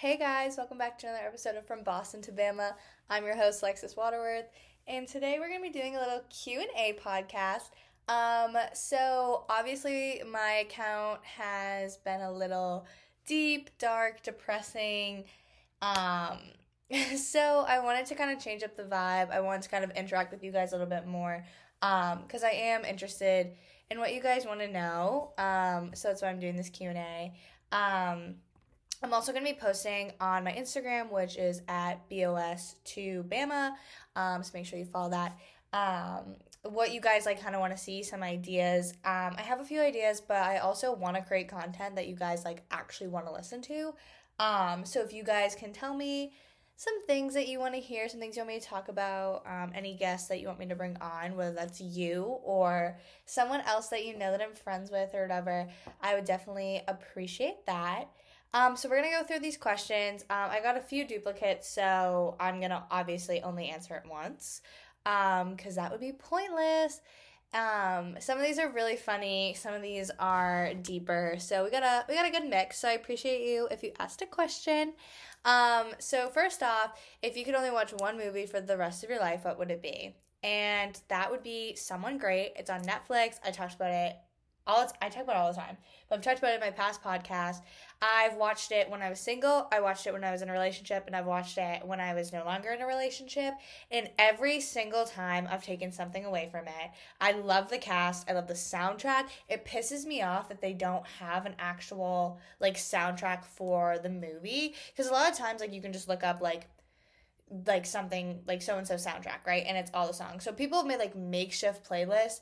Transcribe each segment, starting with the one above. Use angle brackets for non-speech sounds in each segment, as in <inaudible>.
Hey guys, welcome back to another episode of From Boston to Bama. I'm your host Lexus Waterworth, and today we're going to be doing a little Q&A podcast. Um, so obviously my account has been a little deep, dark, depressing. Um, <laughs> so I wanted to kind of change up the vibe. I wanted to kind of interact with you guys a little bit more um because I am interested in what you guys want to know. Um, so that's why I'm doing this Q&A. I'm also going to be posting on my Instagram, which is at BOS2Bama. Um, so make sure you follow that. Um, what you guys like kind of want to see, some ideas. Um, I have a few ideas, but I also want to create content that you guys like actually want to listen to. Um, so if you guys can tell me some things that you want to hear, some things you want me to talk about, um, any guests that you want me to bring on, whether that's you or someone else that you know that I'm friends with or whatever, I would definitely appreciate that. Um, so we're gonna go through these questions. Um, I got a few duplicates, so I'm gonna obviously only answer it once, um, because that would be pointless. Um, some of these are really funny. Some of these are deeper. So we got a we got a good mix. So I appreciate you if you asked a question. Um, so first off, if you could only watch one movie for the rest of your life, what would it be? And that would be Someone Great. It's on Netflix. I talked about it all I talk about all the time, but I've talked about it in my past podcast. I've watched it when I was single, I watched it when I was in a relationship, and I've watched it when I was no longer in a relationship. And every single time I've taken something away from it. I love the cast, I love the soundtrack. It pisses me off that they don't have an actual like soundtrack for the movie because a lot of times like you can just look up like like something like so and so soundtrack, right? And it's all the songs. So people have made like makeshift playlists,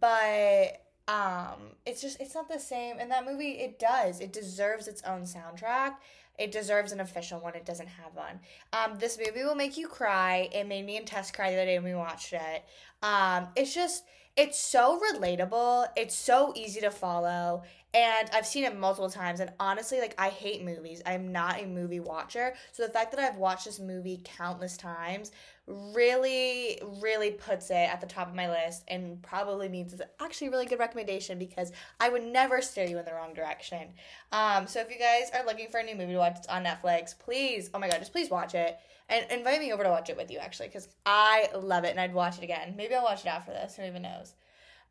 but um it's just it's not the same and that movie it does. It deserves its own soundtrack. It deserves an official one. It doesn't have one. Um this movie will make you cry. It made me and tess cry the other day when we watched it. Um it's just it's so relatable it's so easy to follow and I've seen it multiple times. And honestly, like I hate movies. I'm not a movie watcher. So the fact that I've watched this movie countless times really, really puts it at the top of my list and probably means it's actually a really good recommendation because I would never steer you in the wrong direction. Um, so if you guys are looking for a new movie to watch, it's on Netflix. Please, oh my god, just please watch it. And invite me over to watch it with you actually, because I love it and I'd watch it again. Maybe I'll watch it after this, who even knows.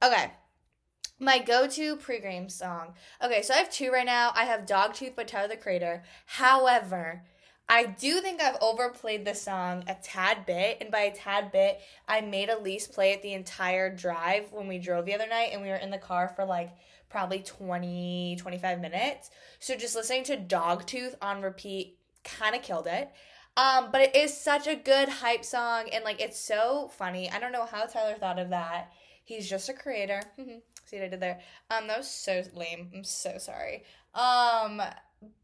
Okay, my go-to pre-game song. Okay, so I have two right now. I have Dogtooth by Tyler the Creator. However, I do think I've overplayed the song a tad bit, and by a tad bit, I made Elise play it the entire drive when we drove the other night, and we were in the car for like probably 20, 25 minutes. So just listening to Dogtooth on repeat kind of killed it. Um, but it is such a good hype song, and like it's so funny. I don't know how Tyler thought of that. He's just a creator. See what I did there? Um, that was so lame. I'm so sorry. Um,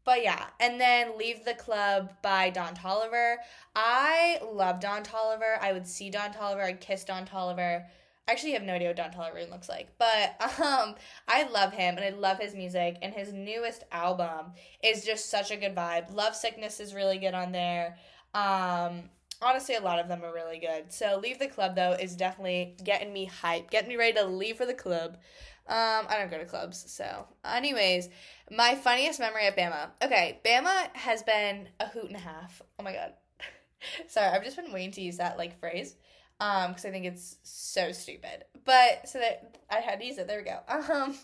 but yeah, and then Leave the Club by Don Toliver. I love Don Toliver. I would see Don Toliver. I'd kiss Don Toliver. Actually have no idea what Don Toliver looks like, but <laughs> um, I love him and I love his music. And his newest album is just such a good vibe. Love Sickness is really good on there. Um, honestly, a lot of them are really good. So Leave the Club though is definitely getting me hyped, getting me ready to leave for the club. Um, I don't go to clubs, so anyways, my funniest memory at Bama. Okay, Bama has been a hoot and a half. Oh my god. <laughs> Sorry, I've just been waiting to use that like phrase. Um, because I think it's so stupid. But so that I had to use it. There we go. <laughs> Um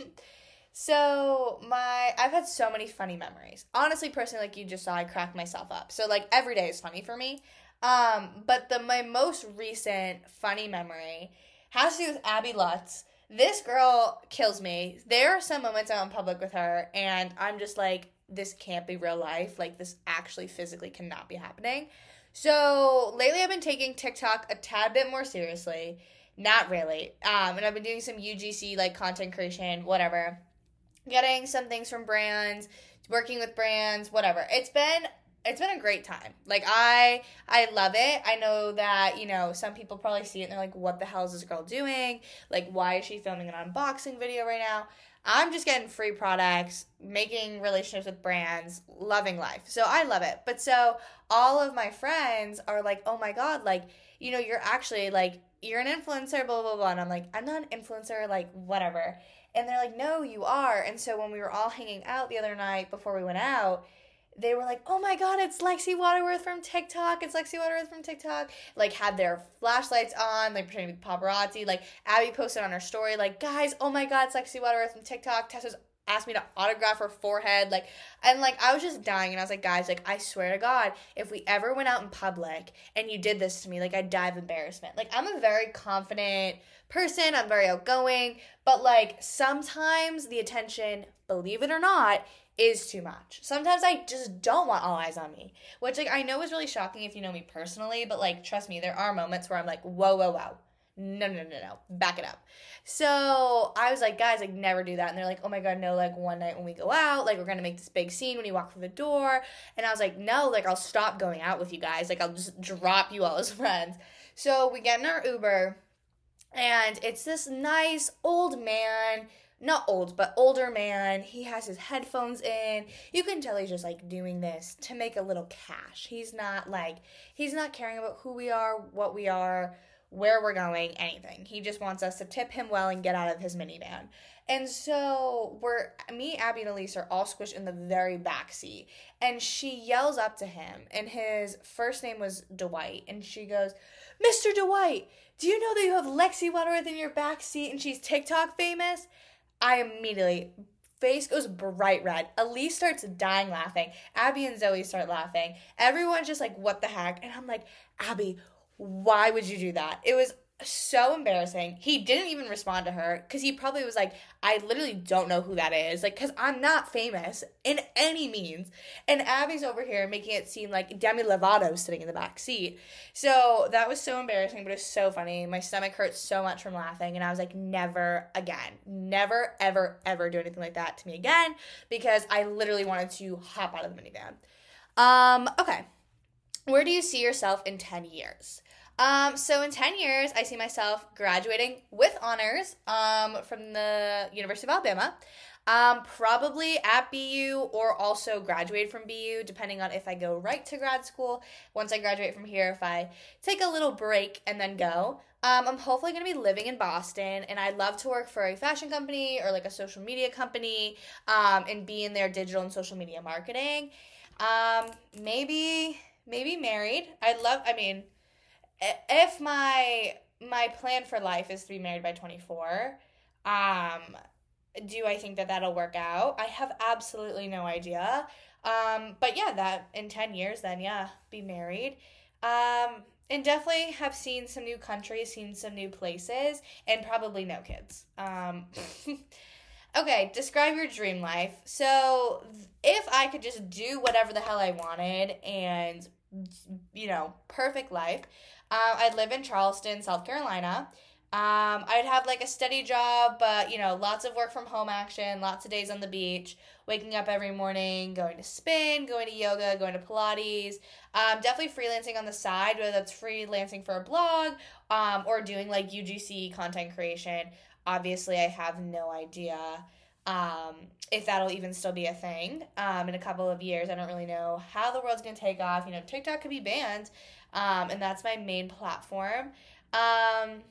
so my I've had so many funny memories. Honestly, personally, like you just saw, I cracked myself up. So like every day is funny for me. Um, but the my most recent funny memory has to do with Abby Lutz. This girl kills me. There are some moments I'm in public with her, and I'm just like, this can't be real life. Like this actually physically cannot be happening. So lately, I've been taking TikTok a tad bit more seriously. Not really. Um, and I've been doing some UGC like content creation, whatever. Getting some things from brands, working with brands, whatever. It's been it's been a great time. Like I I love it. I know that, you know, some people probably see it and they're like, what the hell is this girl doing? Like why is she filming an unboxing video right now? I'm just getting free products, making relationships with brands, loving life. So I love it. But so all of my friends are like, oh my God, like, you know, you're actually like, you're an influencer, blah, blah, blah. And I'm like, I'm not an influencer, like, whatever. And they're like, no, you are. And so when we were all hanging out the other night before we went out, they were like, "Oh my god, it's Lexi Waterworth from TikTok. It's Lexi Waterworth from TikTok." Like had their flashlights on, like pretending to be paparazzi. Like Abby posted on her story, like, "Guys, oh my god, it's Lexi Waterworth from TikTok." Tessa's asked me to autograph her forehead like and like I was just dying and I was like guys like I swear to god if we ever went out in public and you did this to me like I'd die of embarrassment like I'm a very confident person I'm very outgoing but like sometimes the attention believe it or not is too much. Sometimes I just don't want all eyes on me, which like I know is really shocking if you know me personally, but like trust me, there are moments where I'm like, whoa, whoa, whoa. No, no, no, no, back it up. So I was like, guys, like never do that. And they're like, oh my god, no, like one night when we go out, like we're gonna make this big scene when you walk through the door. And I was like, no, like I'll stop going out with you guys. Like I'll just drop you all as <laughs> friends. So we get in our Uber, and it's this nice old man not old, but older man. He has his headphones in. You can tell he's just like doing this to make a little cash. He's not like, he's not caring about who we are, what we are, where we're going, anything. He just wants us to tip him well and get out of his minivan. And so we're me, Abby, and Elise are all squished in the very back seat. And she yells up to him, and his first name was Dwight. And she goes, Mr. Dwight, do you know that you have Lexi Waterworth in your back seat and she's TikTok famous? I immediately face goes bright red. Elise starts dying laughing. Abby and Zoe start laughing. Everyone's just like, what the heck? And I'm like, Abby, why would you do that? It was so embarrassing. He didn't even respond to her because he probably was like, I literally don't know who that is. Like, because I'm not famous in any means. And Abby's over here making it seem like Demi Lovato sitting in the back seat. So that was so embarrassing, but it was so funny. My stomach hurt so much from laughing. And I was like, never again. Never, ever, ever do anything like that to me again because I literally wanted to hop out of the minivan. Um, okay. Where do you see yourself in 10 years? Um, so in 10 years, I see myself graduating with honors um, from the University of Alabama. Um, probably at BU or also graduate from BU, depending on if I go right to grad school. Once I graduate from here, if I take a little break and then go. Um, I'm hopefully going to be living in Boston, and I'd love to work for a fashion company or like a social media company um, and be in their digital and social media marketing. Um, maybe, maybe married. I'd love, I mean, if my my plan for life is to be married by 24 um do i think that that'll work out? I have absolutely no idea. Um but yeah that in 10 years then yeah be married. Um and definitely have seen some new countries seen some new places and probably no kids. Um <laughs> okay describe your dream life. So if i could just do whatever the hell i wanted and you know perfect life um, I'd live in Charleston, South Carolina. Um, I'd have like a steady job, but you know, lots of work from home action, lots of days on the beach, waking up every morning, going to spin, going to yoga, going to Pilates. Um, definitely freelancing on the side, whether that's freelancing for a blog um, or doing like UGC content creation. Obviously, I have no idea um, if that'll even still be a thing um, in a couple of years. I don't really know how the world's gonna take off. You know, TikTok could be banned um, and that's my main platform. Um,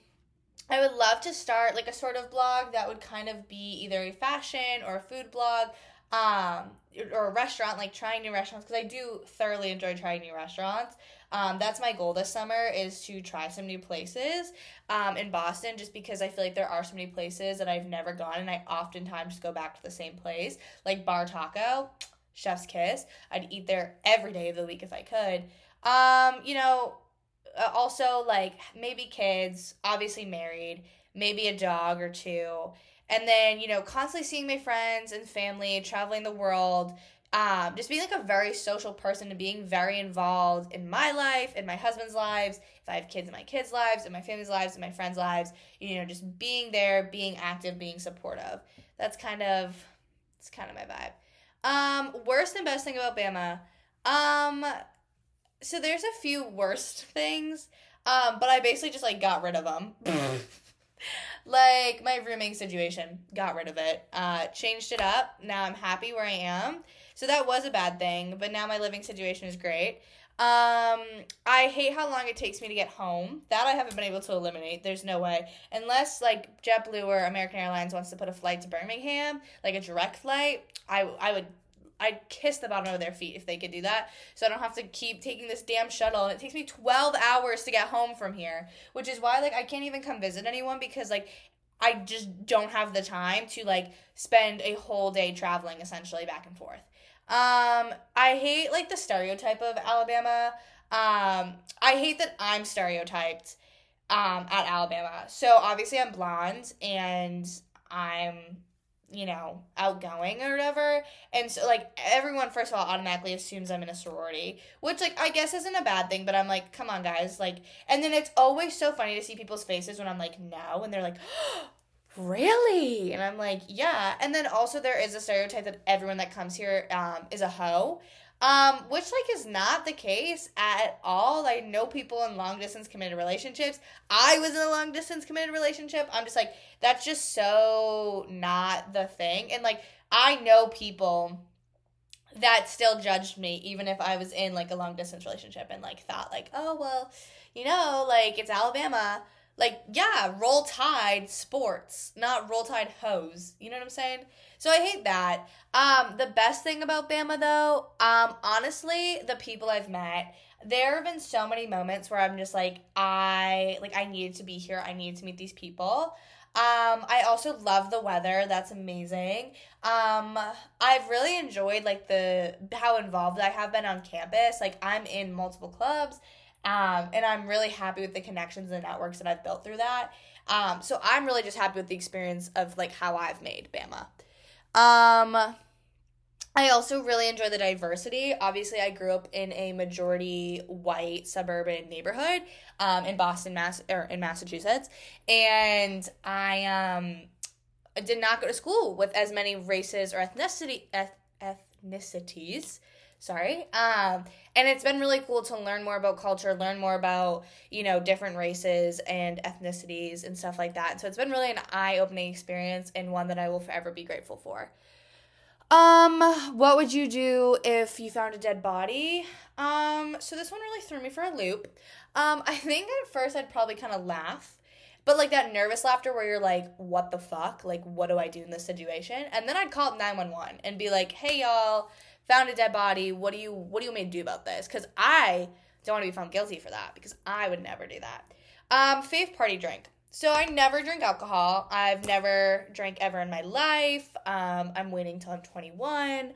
I would love to start like a sort of blog that would kind of be either a fashion or a food blog um, or a restaurant, like trying new restaurants, because I do thoroughly enjoy trying new restaurants. Um, that's my goal this summer is to try some new places um, in Boston, just because I feel like there are so many places that I've never gone, and I oftentimes go back to the same place, like Bar Taco, Chef's Kiss. I'd eat there every day of the week if I could. Um, you know, uh, also like maybe kids, obviously married, maybe a dog or two. And then, you know, constantly seeing my friends and family, traveling the world, um, just being like a very social person and being very involved in my life, in my husband's lives, if I have kids in my kids' lives, in my family's lives, in my friends' lives, you know, just being there, being active, being supportive. That's kind of it's kind of my vibe. Um, worst and best thing about Bama. Um, so there's a few worst things, um, but I basically just like got rid of them. <laughs> like my rooming situation, got rid of it. Uh, changed it up. Now I'm happy where I am. So that was a bad thing, but now my living situation is great. Um, I hate how long it takes me to get home. That I haven't been able to eliminate. There's no way. Unless like JetBlue or American Airlines wants to put a flight to Birmingham, like a direct flight, I I would I'd kiss the bottom of their feet if they could do that. So I don't have to keep taking this damn shuttle and it takes me 12 hours to get home from here, which is why like I can't even come visit anyone because like I just don't have the time to like spend a whole day traveling essentially back and forth. Um, I hate like the stereotype of Alabama. Um, I hate that I'm stereotyped um, at Alabama. So obviously I'm blonde and I'm you know, outgoing or whatever. And so like everyone first of all automatically assumes I'm in a sorority, which like I guess isn't a bad thing, but I'm like, come on guys, like and then it's always so funny to see people's faces when I'm like, no, and they're like, <gasps> really? And I'm like, yeah. And then also there is a stereotype that everyone that comes here um, is a hoe. Um, which like is not the case at all. I know people in long distance committed relationships. I was in a long distance committed relationship. I'm just like, that's just so not the thing. And like I know people that still judged me even if I was in like a long distance relationship and like thought like, oh well, you know, like it's Alabama like yeah roll tide sports not roll tide hose you know what i'm saying so i hate that um the best thing about bama though um honestly the people i've met there have been so many moments where i'm just like i like i needed to be here i needed to meet these people um, I also love the weather. That's amazing. Um, I've really enjoyed like the how involved I have been on campus. Like I'm in multiple clubs um, and I'm really happy with the connections and networks that I've built through that. Um, so I'm really just happy with the experience of like how I've made Bama. Um, I also really enjoy the diversity. Obviously, I grew up in a majority white suburban neighborhood um, in Boston, Mass, or in Massachusetts, and I um did not go to school with as many races or ethnicity eth- ethnicities sorry. Um and it's been really cool to learn more about culture learn more about you know different races and ethnicities and stuff like that. So it's been really an eye-opening experience and one that i will forever be grateful for. Um what would you do if you found a dead body? Um so this one really threw me for a loop. Um i think at first i'd probably kind of laugh but like that nervous laughter where you're like, what the fuck? Like, what do I do in this situation? And then I'd call 911 and be like, hey, y'all, found a dead body. What do you what do you want me to do about this? Because I don't want to be found guilty for that because I would never do that. Um, fave party drink. So I never drink alcohol. I've never drank ever in my life. Um, I'm waiting till I'm 21.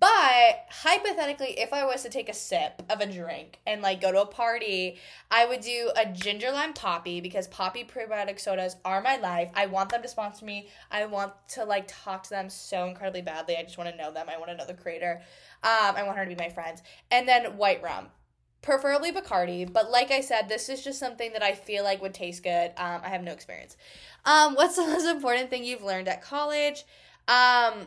But hypothetically, if I was to take a sip of a drink and like go to a party, I would do a ginger lime Poppi because Poppi prebiotic sodas are my life. I want them to sponsor me. I want to like talk to them so incredibly badly. I just want to know them. I want to know the creator. Um, I want her to be my friends. And then white rum preferably Bacardi, but like I said, this is just something that I feel like would taste good. Um, I have no experience. Um, what's the most important thing you've learned at college? Um,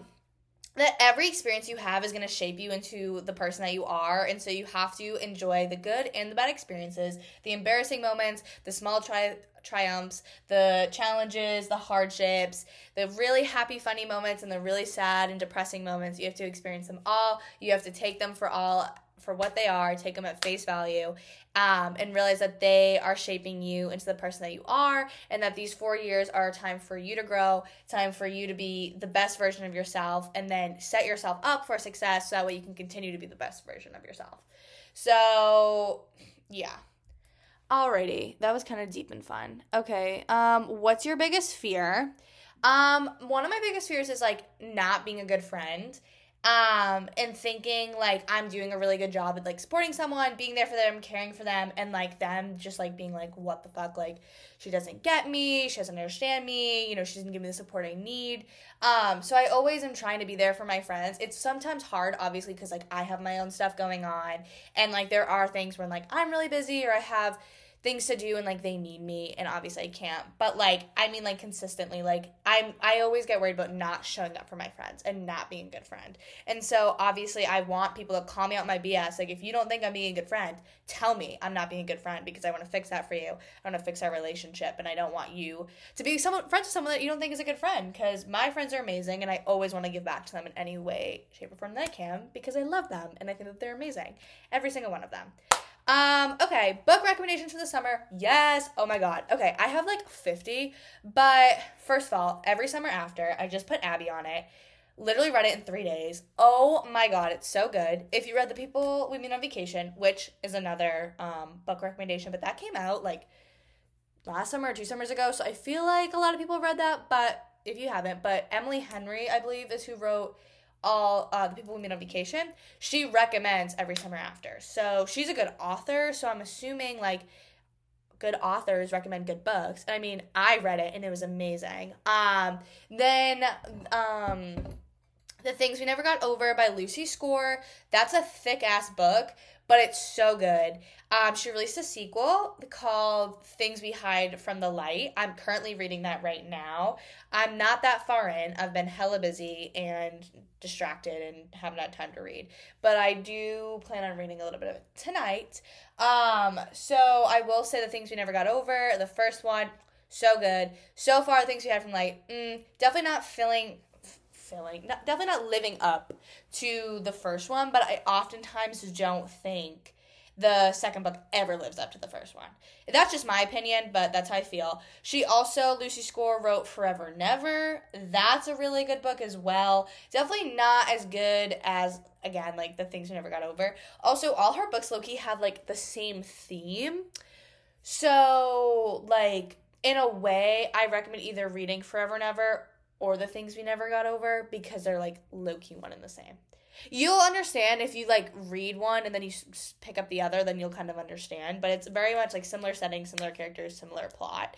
that every experience you have is going to shape you into the person that you are and so you have to enjoy the good and the bad experiences the embarrassing moments the small tri- triumphs the challenges the hardships the really happy funny moments and the really sad and depressing moments. You have to experience them all. You have to take them for all for what they are, take them at face value, um, and realize that they are shaping you into the person that you are, and that these four years are a time for you to grow, time for you to be the best version of yourself, and then set yourself up for success so that way you can continue to be the best version of yourself. So, yeah. Alrighty, that was kind of deep and fun. Okay, um, what's your biggest fear? Um, one of my biggest fears is like not being a good friend um and thinking like i'm doing a really good job at like supporting someone being there for them caring for them and like them just like being like what the fuck? Like she doesn't get me she doesn't understand me you know she doesn't give me the support i need. Um so i always am trying to be there for my friends. It's sometimes hard obviously because like i have my own stuff going on and like there are things when like i'm really busy or i have things to do and like they need me and obviously I can't. But like I mean like consistently like I'm I always get worried about not showing up for my friends and not being a good friend. And so obviously I want people to call me out my BS. Like if you don't think I'm being a good friend, tell me I'm not being a good friend because I want to fix that for you. I want to fix our relationship and I don't want you to be someone friends with someone that you don't think is a good friend because my friends are amazing and I always want to give back to them in any way, shape or form that I can because I love them and I think that they're amazing. Every single one of them. Um, okay, book recommendations for the summer. Yes. Oh my god. Okay, I have like 50, but first of all, every summer after, I just put Abby on it. Literally read it in three days. Oh my god, it's so good. If you read The People We Meet on Vacation, which is another um, book recommendation, but that came out like last summer or two summers ago, so I feel like a lot of people have read that, but if you haven't, but Emily Henry, I believe, is who wrote all uh, the people we meet on vacation. She recommends every summer after. So she's a good author. So I'm assuming like good authors recommend good books. I mean, I read it and it was amazing. Um, then um, the Things We Never Got Over by Lucy Score. That's a thick ass book, but it's so good. Um, she released a sequel called Things We Hide from the Light. I'm currently reading that right now. I'm not that far in. I've been hella busy and distracted and haven't had time to read. But I do plan on reading a little bit of it tonight. Um, so I will say the things we never got over. The first one, so good. So far, things we hide from Light, mm, definitely not feeling filling not, definitely not living up to the first one but i oftentimes don't think the second book ever lives up to the first one. That's just my opinion, but that's how I feel. She also, Lucy Score, wrote Forever Never. That's a really good book as well. Definitely not as good as, again, like The Things We Never Got Over. Also, all her books, low key, have like the same theme. So, like, in a way, I recommend either reading Forever Never or The Things We Never Got Over because they're like low key one and the same. You'll understand if you like read one and then you pick up the other, then you'll kind of understand. But it's very much like similar setting, similar characters, similar plot.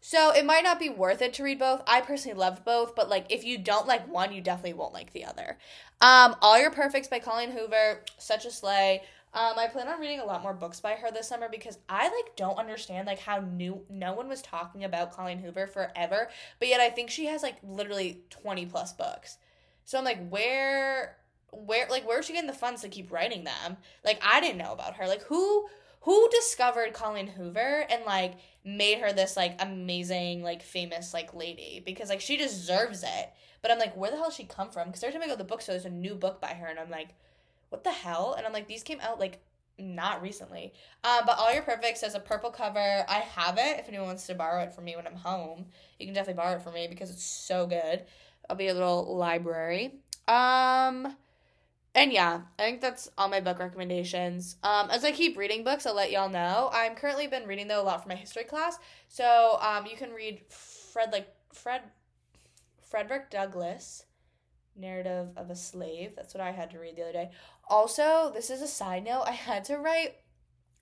So it might not be worth it to read both. I personally loved both, but like if you don't like one, you definitely won't like the other. Um, All Your Perfects by Colleen Hoover, such a slay. Um, I plan on reading a lot more books by her this summer because I like don't understand like how new no one was talking about Colleen Hoover forever, but yet I think she has like literally twenty plus books. So I'm like, where where like where's she getting the funds to keep writing them? Like I didn't know about her. Like who who discovered Colleen Hoover and like made her this like amazing like famous like lady because like she deserves it. But I'm like, where the hell she come from? Because every time I go to the bookstore, there's a new book by her, and I'm like, what the hell? And I'm like, these came out like not recently. Um, but All Your Perfects has a purple cover. I have it. If anyone wants to borrow it from me when I'm home, you can definitely borrow it from me because it's so good. I'll be a little library. Um, and yeah, I think that's all my book recommendations. Um, as I keep reading books, I'll let y'all know. I'm currently been reading though a lot for my history class. So um, you can read Fred like Fred Frederick Douglass, Narrative of a Slave. That's what I had to read the other day. Also, this is a side note. I had to write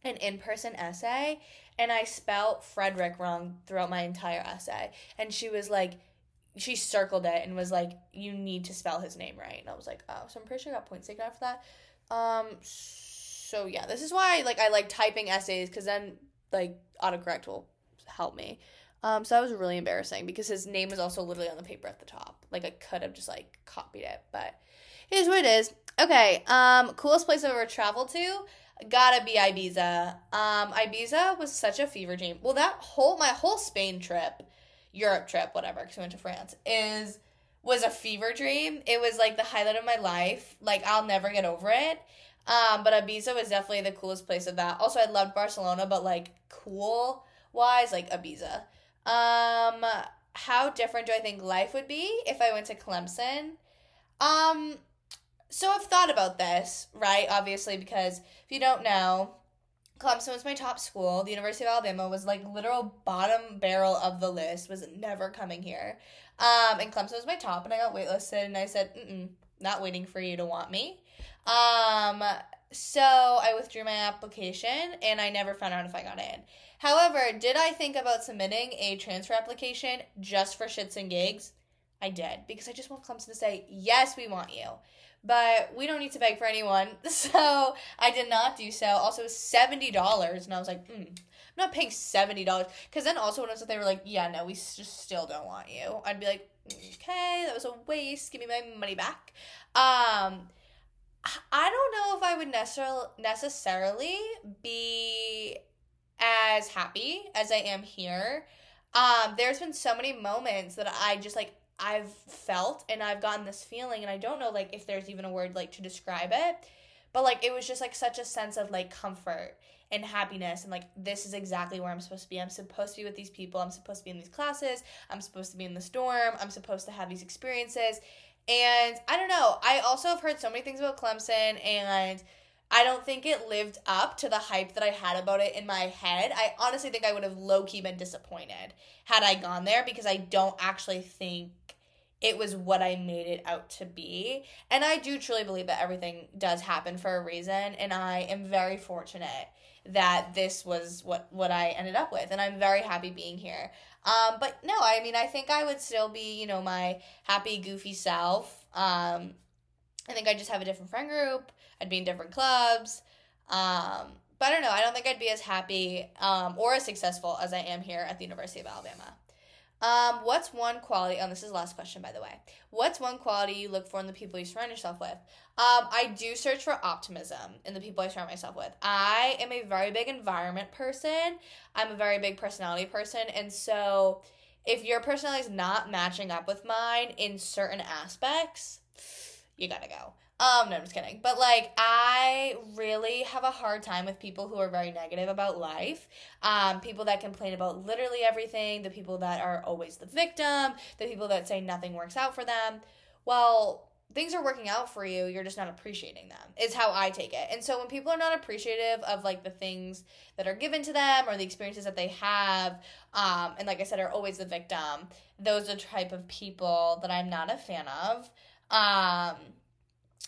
an in-person essay and I spelled Frederick wrong throughout my entire essay. And she was like, she circled it and was like, "You need to spell his name right." And I was like, "Oh," so I'm pretty sure I got points taken off for that. Um, so yeah, this is why like I like typing essays because then like autocorrect will help me. Um, so that was really embarrassing because his name was also literally on the paper at the top. Like I could have just like copied it, but it is what it is. Okay. Um, coolest place I've ever traveled to gotta be Ibiza. Um, Ibiza was such a fever dream. Well, that whole my whole Spain trip Europe trip, whatever, because we went to France, is was a fever dream. It was like the highlight of my life. Like I'll never get over it. Um, but Ibiza was definitely the coolest place of that. Also, I loved Barcelona, but like cool wise, like Ibiza. Um, how different do I think life would be if I went to Clemson? Um, so I've thought about this, right? Obviously, because if you don't know, Clemson was my top school. The University of Alabama was like literal bottom barrel of the list. Was never coming here. Um, and Clemson was my top, and I got waitlisted, and I said, Mm-mm, not waiting for you to want me. Um, so I withdrew my application, and I never found out if I got in. However, did I think about submitting a transfer application just for shits and gigs? I did because I just want Clemson to say, yes, we want you but we don't need to beg for anyone. <laughs> So I did not do so. Also, $70. And I was like, mm, I'm not paying $70. Because then also when I was they were like, yeah, no, we just still don't want you. I'd be like, okay, that was a waste. Give me my money back. Um, I don't know if I would necessarily necessarily be as happy as I am here. Um, there's been so many moments that I just like I've felt and I've gotten this feeling and I don't know like if there's even a word like to describe it but like it was just like such a sense of like comfort and happiness and like this is exactly where I'm supposed to be. I'm supposed to be with these people. I'm supposed to be in these classes. I'm supposed to be in this dorm. I'm supposed to have these experiences And I don't know. I also have heard so many things about Clemson, and I don't think it lived up to the hype that I had about it in my head. I honestly think I would have low key been disappointed had I gone there because I don't actually think it was what I made it out to be. And I do truly believe that everything does happen for a reason, and I am very fortunate that this was what what I ended up with and I'm very happy being here. Um but no, I mean I think I would still be, you know, my happy goofy self. Um I think I just have a different friend group. I'd be in different clubs. Um but I don't know, I don't think I'd be as happy um or as successful as I am here at the University of Alabama. Um, what's one quality? Oh, this is the last question, by the way. What's one quality you look for in the people you surround yourself with? Um, I do search for optimism in the people I surround myself with. I am a very big environment person. I'm a very big personality person, and so if your personality is not matching up with mine in certain aspects, you gotta go. Um, no, I'm just kidding. But like, I really have a hard time with people who are very negative about life. Um, people that complain about literally everything, the people that are always the victim, the people that say nothing works out for them. Well, things are working out for you, you're just not appreciating them. Is how I take it. And so when people are not appreciative of like the things that are given to them or the experiences that they have, um, and like I said, are always the victim, those are the type of people that I'm not a fan of. Um,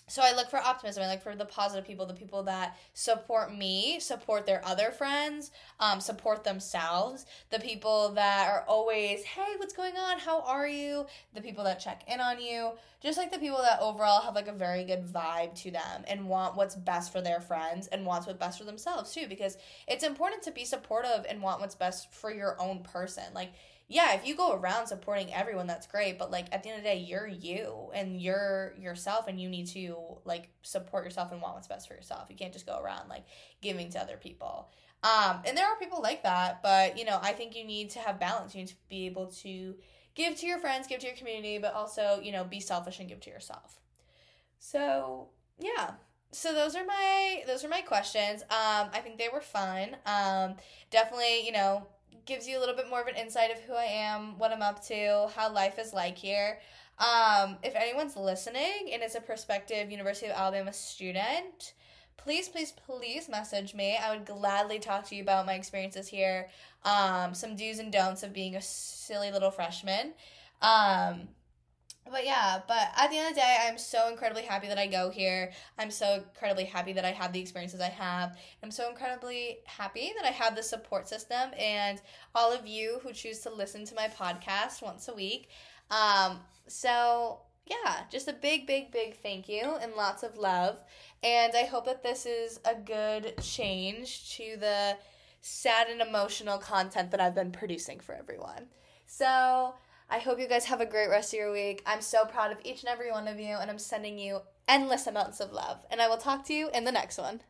so I look for optimism. I look for the positive people, the people that support me, support their other friends, um, support themselves, the people that are always, hey, what's going on? How are you? The people that check in on you, just like the people that overall have like a very good vibe to them and want what's best for their friends and wants what's best for themselves too, because it's important to be supportive and want what's best for your own person. Like yeah, if you go around supporting everyone, that's great. But like at the end of the day, you're you and you're yourself, and you need to like support yourself and want what's best for yourself. You can't just go around like giving to other people. Um, and there are people like that, but you know, I think you need to have balance. You need to be able to give to your friends, give to your community, but also you know be selfish and give to yourself. So yeah, so those are my those are my questions. Um, I think they were fun. Um, definitely, you know, gives you a little bit more of an insight of who I am, what I'm up to, how life is like here. Um, if anyone's listening and is a prospective University of Alabama student, please, please, please message me. I would gladly talk to you about my experiences here, um, some do's and don'ts of being a silly little freshman. Um, but yeah, but at the end of the day, I'm so incredibly happy that I go here. I'm so incredibly happy that I have the experiences I have. I'm so incredibly happy that I have the support system and all of you who choose to listen to my podcast once a week. Um, so yeah, just a big, big, big thank you and lots of love. And I hope that this is a good change to the sad and emotional content that I've been producing for everyone. So, I hope you guys have a great rest of your week. I'm so proud of each and every one of you, and I'm sending you endless amounts of love. And I will talk to you in the next one.